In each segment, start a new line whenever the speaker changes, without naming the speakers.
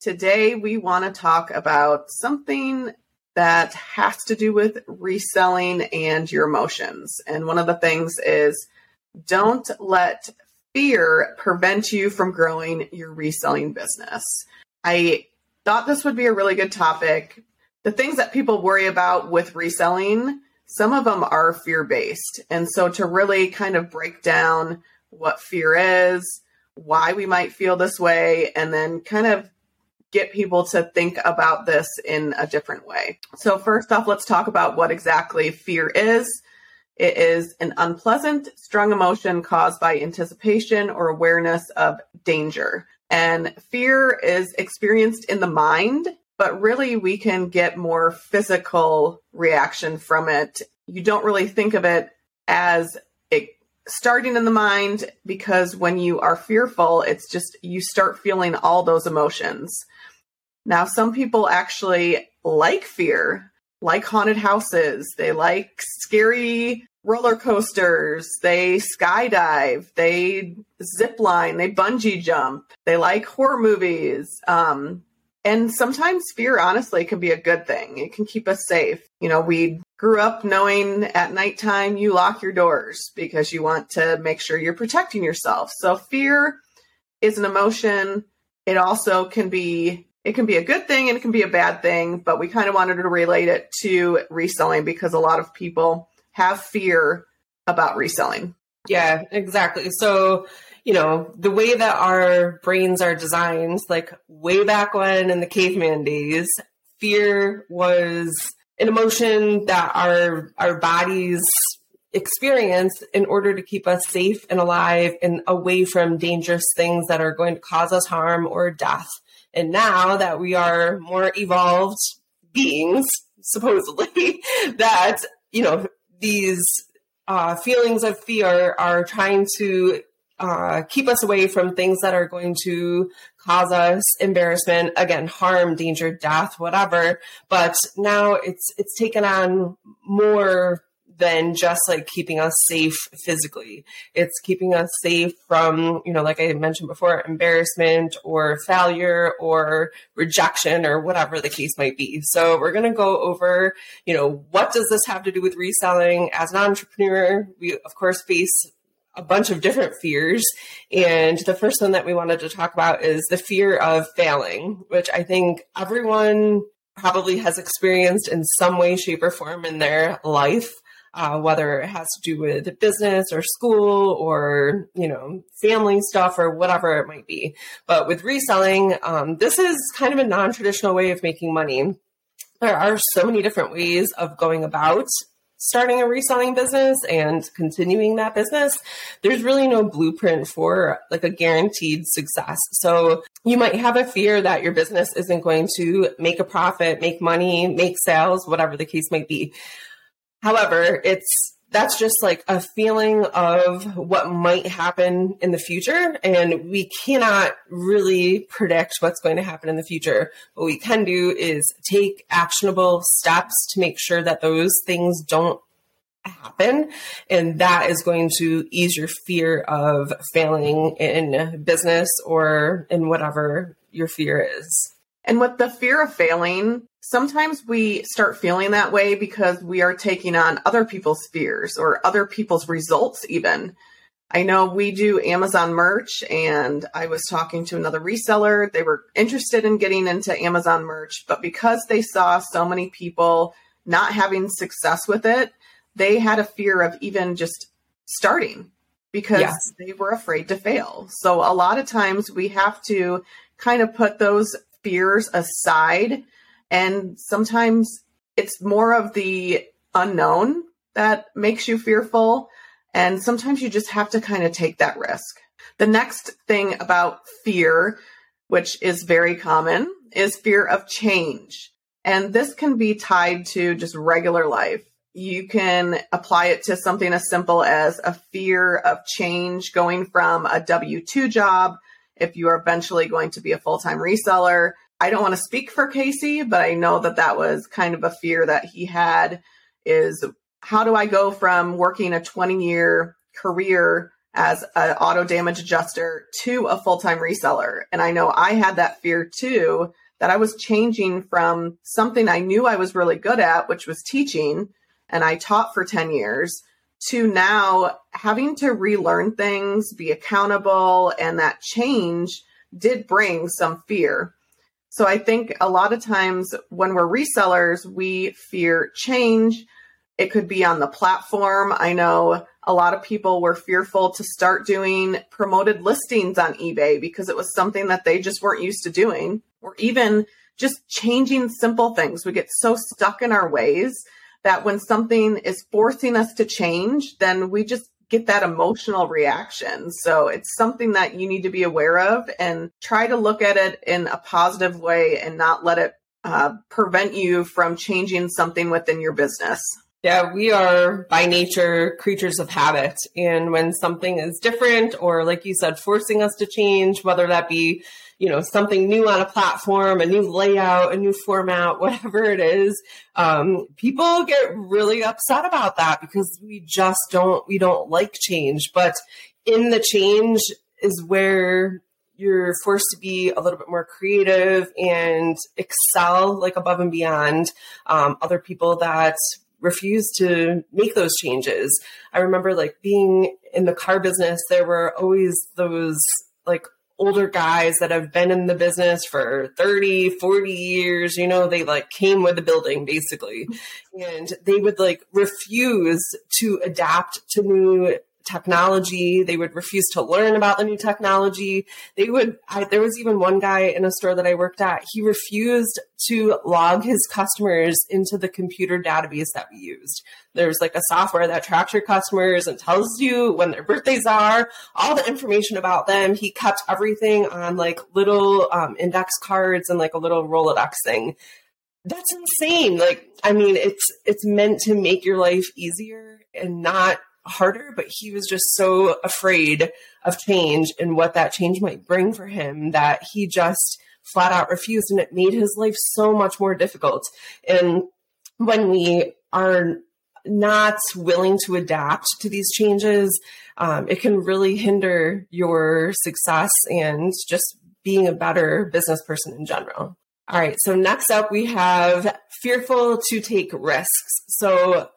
Today, we want to talk about something that has to do with reselling and your emotions. And one of the things is don't let fear prevent you from growing your reselling business. I thought this would be a really good topic. The things that people worry about with reselling, some of them are fear based. And so to really kind of break down what fear is, why we might feel this way, and then kind of get people to think about this in a different way. So, first off, let's talk about what exactly fear is. It is an unpleasant, strong emotion caused by anticipation or awareness of danger. And fear is experienced in the mind, but really we can get more physical reaction from it. You don't really think of it as it starting in the mind because when you are fearful, it's just you start feeling all those emotions. Now, some people actually like fear, like haunted houses. They like scary roller coasters. They skydive. They zip line. They bungee jump. They like horror movies. Um, and sometimes fear, honestly, can be a good thing. It can keep us safe. You know, we grew up knowing at nighttime you lock your doors because you want to make sure you're protecting yourself. So fear is an emotion. It also can be it can be a good thing and it can be a bad thing, but we kind of wanted to relate it to reselling because a lot of people have fear about reselling.
Yeah, exactly. So, you know, the way that our brains are designed, like way back when in the caveman days, fear was an emotion that our our bodies experience in order to keep us safe and alive and away from dangerous things that are going to cause us harm or death. And now that we are more evolved beings, supposedly, that, you know, these uh, feelings of fear are trying to uh, keep us away from things that are going to cause us embarrassment, again, harm, danger, death, whatever. But now it's it's taken on more than just like keeping us safe physically. It's keeping us safe from, you know, like I mentioned before, embarrassment or failure or rejection or whatever the case might be. So we're going to go over, you know, what does this have to do with reselling as an entrepreneur? We of course face a bunch of different fears. And the first one that we wanted to talk about is the fear of failing, which I think everyone probably has experienced in some way, shape, or form in their life uh, whether it has to do with business or school or you know family stuff or whatever it might be. But with reselling, um, this is kind of a non-traditional way of making money. There are so many different ways of going about starting a reselling business and continuing that business, there's really no blueprint for like a guaranteed success. So you might have a fear that your business isn't going to make a profit, make money, make sales, whatever the case might be. However, it's that's just like a feeling of what might happen in the future. And we cannot really predict what's going to happen in the future. What we can do is take actionable steps to make sure that those things don't happen. And that is going to ease your fear of failing in business or in whatever your fear is.
And with the fear of failing, sometimes we start feeling that way because we are taking on other people's fears or other people's results, even. I know we do Amazon merch, and I was talking to another reseller. They were interested in getting into Amazon merch, but because they saw so many people not having success with it, they had a fear of even just starting because yes. they were afraid to fail. So a lot of times we have to kind of put those fears aside and sometimes it's more of the unknown that makes you fearful. And sometimes you just have to kind of take that risk. The next thing about fear, which is very common, is fear of change. And this can be tied to just regular life. You can apply it to something as simple as a fear of change going from a W 2 job if you are eventually going to be a full time reseller. I don't want to speak for Casey, but I know that that was kind of a fear that he had is how do I go from working a 20 year career as an auto damage adjuster to a full time reseller? And I know I had that fear too, that I was changing from something I knew I was really good at, which was teaching, and I taught for 10 years, to now having to relearn things, be accountable, and that change did bring some fear. So I think a lot of times when we're resellers, we fear change. It could be on the platform. I know a lot of people were fearful to start doing promoted listings on eBay because it was something that they just weren't used to doing, or even just changing simple things. We get so stuck in our ways that when something is forcing us to change, then we just get that emotional reaction. So it's something that you need to be aware of and try to look at it in a positive way and not let it uh, prevent you from changing something within your business.
Yeah, we are by nature creatures of habit. And when something is different, or like you said, forcing us to change, whether that be you know something new on a platform a new layout a new format whatever it is um, people get really upset about that because we just don't we don't like change but in the change is where you're forced to be a little bit more creative and excel like above and beyond um, other people that refuse to make those changes. I remember like being in the car business, there were always those like older guys that have been in the business for 30, 40 years, you know, they like came with the building basically. And they would like refuse to adapt to new technology. They would refuse to learn about the new technology. They would, I, there was even one guy in a store that I worked at. He refused to log his customers into the computer database that we used. There's like a software that tracks your customers and tells you when their birthdays are, all the information about them. He kept everything on like little um, index cards and like a little Rolodex thing. That's insane. Like, I mean, it's it's meant to make your life easier and not harder, but he was just so afraid of change and what that change might bring for him that he just flat out refused. And it made his life so much more difficult. And when we are not willing to adapt to these changes, um, it can really hinder your success and just being a better business person in general. All right, so next up we have fearful to take risks. So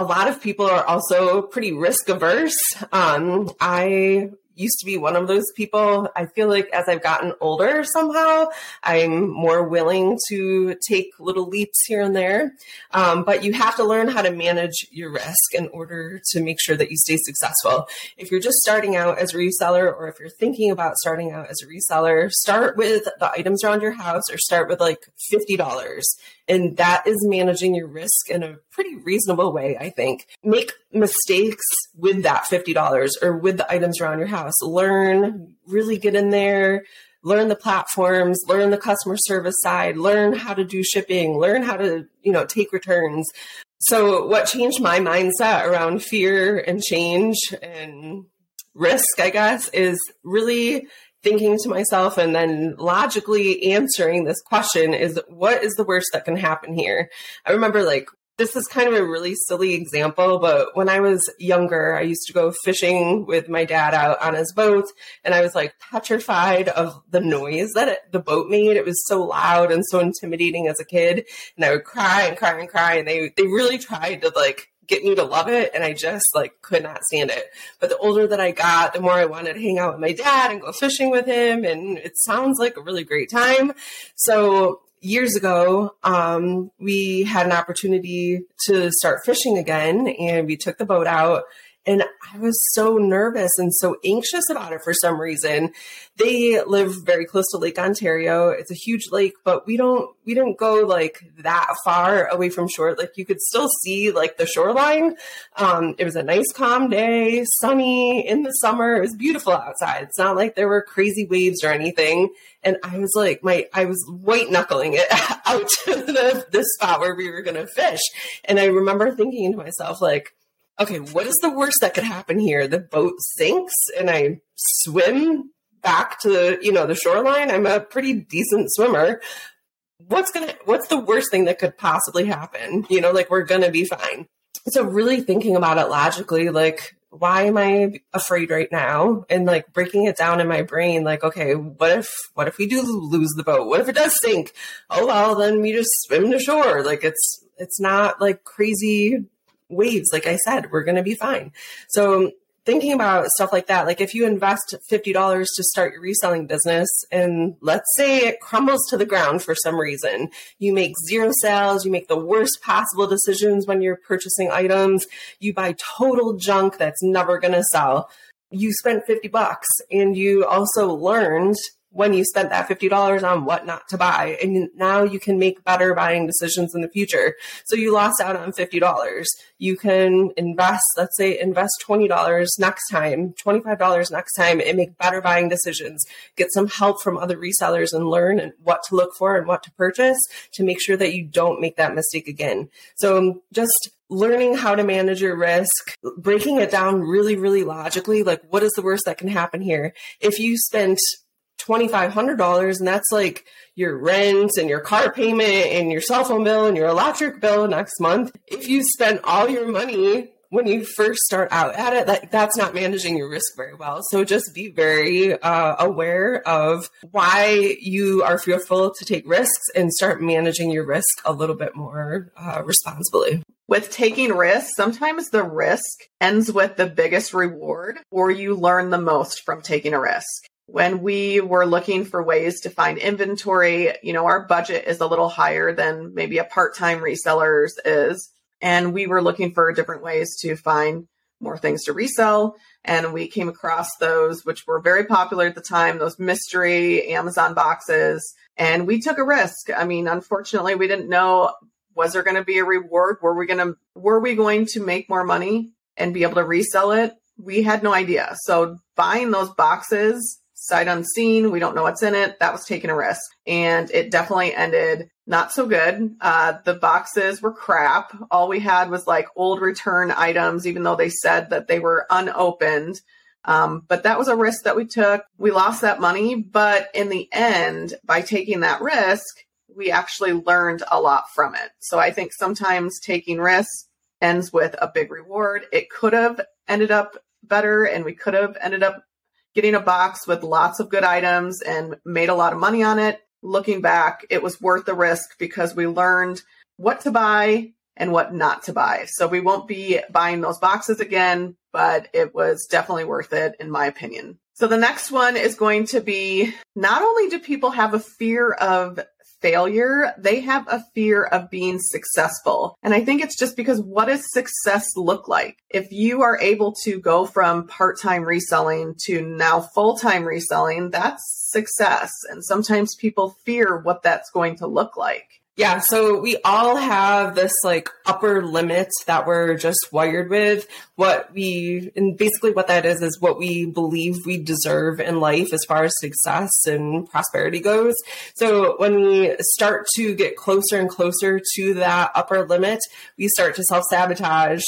a lot of people are also pretty risk averse. Um, I used to be one of those people. I feel like as I've gotten older, somehow I'm more willing to take little leaps here and there. Um, but you have to learn how to manage your risk in order to make sure that you stay successful. If you're just starting out as a reseller, or if you're thinking about starting out as a reseller, start with the items around your house or start with like $50 and that is managing your risk in a pretty reasonable way, I think. Make mistakes with that $50 or with the items around your house. Learn, really get in there, learn the platforms, learn the customer service side, learn how to do shipping, learn how to, you know, take returns. So what changed my mindset around fear and change and risk, I guess, is really thinking to myself and then logically answering this question is what is the worst that can happen here? I remember like this is kind of a really silly example, but when I was younger, I used to go fishing with my dad out on his boat, and I was like petrified of the noise that it, the boat made. It was so loud and so intimidating as a kid, and I would cry and cry and cry. And they they really tried to like get me to love it and I just like could not stand it. But the older that I got, the more I wanted to hang out with my dad and go fishing with him and it sounds like a really great time. So years ago, um, we had an opportunity to start fishing again and we took the boat out And I was so nervous and so anxious about it for some reason. They live very close to Lake Ontario. It's a huge lake, but we don't, we didn't go like that far away from shore. Like you could still see like the shoreline. Um, it was a nice calm day, sunny in the summer. It was beautiful outside. It's not like there were crazy waves or anything. And I was like, my, I was white knuckling it out to the, the spot where we were going to fish. And I remember thinking to myself, like, okay, what is the worst that could happen here? The boat sinks and I swim back to the, you know, the shoreline. I'm a pretty decent swimmer. What's gonna what's the worst thing that could possibly happen? You know, like we're gonna be fine. So really thinking about it logically, like why am I afraid right now? And like breaking it down in my brain, like, okay, what if, what if we do lose the boat? What if it does sink? Oh, well, then we just swim to shore. Like it's, it's not like crazy waves. Like I said, we're going to be fine. So thinking about stuff like that, like if you invest $50 to start your reselling business and let's say it crumbles to the ground for some reason, you make zero sales, you make the worst possible decisions when you're purchasing items, you buy total junk that's never going to sell. You spent 50 bucks and you also learned when you spent that $50 on what not to buy. And now you can make better buying decisions in the future. So you lost out on $50. You can invest, let's say, invest $20 next time, $25 next time, and make better buying decisions. Get some help from other resellers and learn what to look for and what to purchase to make sure that you don't make that mistake again. So just learning how to manage your risk, breaking it down really, really logically, like what is the worst that can happen here? If you spent $2,500 and that's like your rent and your car payment and your cell phone bill and your electric bill next month. If you spend all your money when you first start out at it, that, that's not managing your risk very well. So just be very uh, aware of why you are fearful to take risks and start managing your risk a little bit more uh, responsibly.
With taking risks, sometimes the risk ends with the biggest reward or you learn the most from taking a risk when we were looking for ways to find inventory, you know, our budget is a little higher than maybe a part-time reseller's is. And we were looking for different ways to find more things to resell. And we came across those, which were very popular at the time, those mystery Amazon boxes. And we took a risk. I mean, unfortunately, we didn't know, was there going to be a reward? Were we going to, were we going to make more money and be able to resell it? We had no idea. So buying those boxes sight unseen. We don't know what's in it. That was taking a risk. And it definitely ended not so good. Uh, the boxes were crap. All we had was like old return items, even though they said that they were unopened. Um, but that was a risk that we took. We lost that money. But in the end, by taking that risk, we actually learned a lot from it. So I think sometimes taking risks ends with a big reward. It could have ended up better and we could have ended up getting a box with lots of good items and made a lot of money on it. Looking back, it was worth the risk because we learned what to buy and what not to buy. So we won't be buying those boxes again, but it was definitely worth it in my opinion. So the next one is going to be not only do people have a fear of failure, they have a fear of being successful. And I think it's just because what does success look like? If you are able to go from part time reselling to now full time reselling, that's success. And sometimes people fear what that's going to look like.
Yeah, so we all have this like upper limit that we're just wired with. What we, and basically what that is, is what we believe we deserve in life as far as success and prosperity goes. So when we start to get closer and closer to that upper limit, we start to self sabotage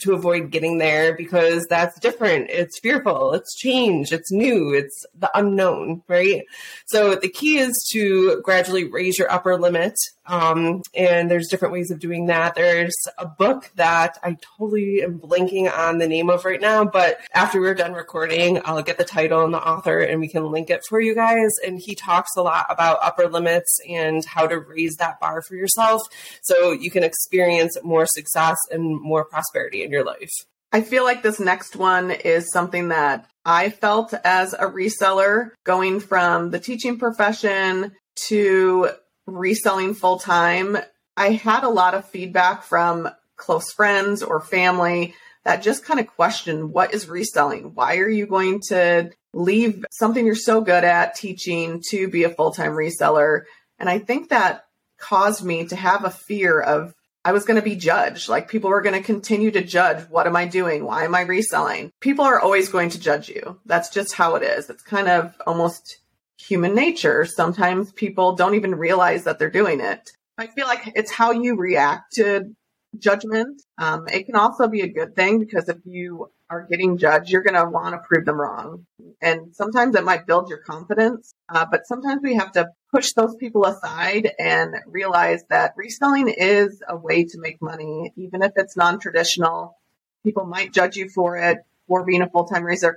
to avoid getting there because that's different. It's fearful. It's change. It's new. It's the unknown, right? So the key is to gradually raise your upper limit. Um, and there's different ways of doing that. There's a book that I totally am blanking on the name of right now, but after we're done recording, I'll get the title and the author and we can link it for you guys. And he talks a lot about upper limits and how to raise that bar for yourself so you can experience more success and more prosperity in your life.
I feel like this next one is something that I felt as a reseller going from the teaching profession to reselling full time. I had a lot of feedback from close friends or family that just kind of question what is reselling? Why are you going to leave something you're so good at teaching to be a full time reseller? And I think that caused me to have a fear of I was going to be judged. Like people were going to continue to judge. What am I doing? Why am I reselling? People are always going to judge you. That's just how it is. It's kind of almost human nature. Sometimes people don't even realize that they're doing it. I feel like it's how you react to judgment. Um, it can also be a good thing because if you are getting judged, you're going to want to prove them wrong. And sometimes it might build your confidence, uh, but sometimes we have to push those people aside and realize that reselling is a way to make money, even if it's non traditional. People might judge you for it, for being a full time reseller.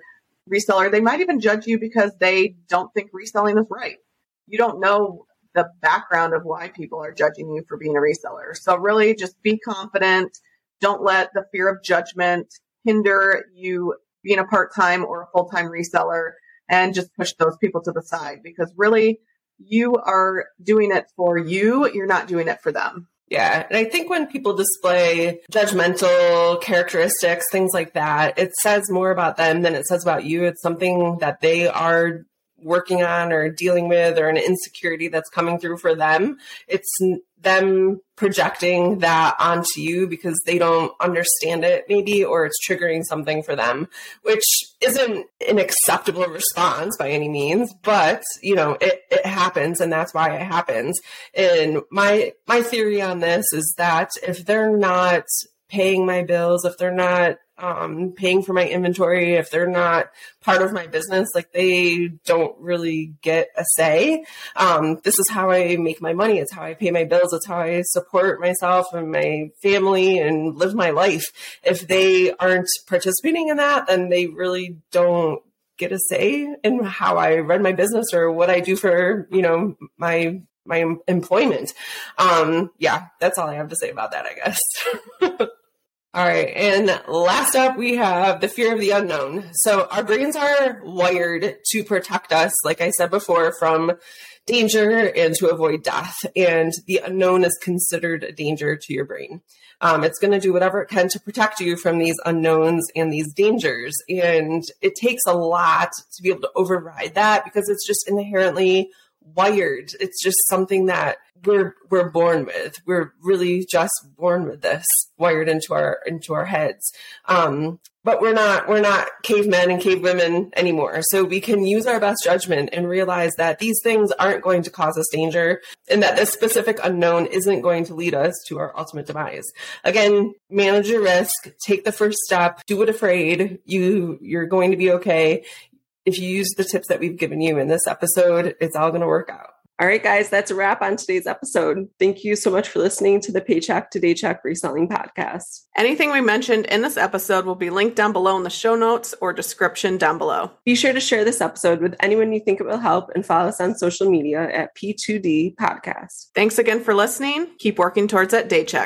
Reseller, they might even judge you because they don't think reselling is right. You don't know the background of why people are judging you for being a reseller. So really just be confident. Don't let the fear of judgment hinder you being a part-time or a full-time reseller and just push those people to the side because really you are doing it for you. You're not doing it for them.
Yeah. And I think when people display judgmental characteristics, things like that, it says more about them than it says about you. It's something that they are working on or dealing with or an insecurity that's coming through for them. It's them projecting that onto you because they don't understand it maybe or it's triggering something for them which isn't an acceptable response by any means but you know it, it happens and that's why it happens. And my my theory on this is that if they're not paying my bills if they're not um, paying for my inventory, if they're not part of my business, like they don't really get a say. Um, this is how I make my money. It's how I pay my bills. It's how I support myself and my family and live my life. If they aren't participating in that, then they really don't get a say in how I run my business or what I do for, you know, my my employment. Um, yeah, that's all I have to say about that, I guess. All right. And last up, we have the fear of the unknown. So our brains are wired to protect us, like I said before, from danger and to avoid death. And the unknown is considered a danger to your brain. Um, it's going to do whatever it can to protect you from these unknowns and these dangers. And it takes a lot to be able to override that because it's just inherently wired. It's just something that we're we're born with. We're really just born with this wired into our into our heads. Um, but we're not we're not cavemen and cavewomen anymore. So we can use our best judgment and realize that these things aren't going to cause us danger, and that this specific unknown isn't going to lead us to our ultimate demise. Again, manage your risk. Take the first step. Do it afraid. You you're going to be okay if you use the tips that we've given you in this episode, it's all going to work out.
All right, guys, that's a wrap on today's episode. Thank you so much for listening to the Paycheck to Daycheck Reselling Podcast.
Anything we mentioned in this episode will be linked down below in the show notes or description down below.
Be sure to share this episode with anyone you think it will help and follow us on social media at P2D Podcast.
Thanks again for listening. Keep working towards that daycheck.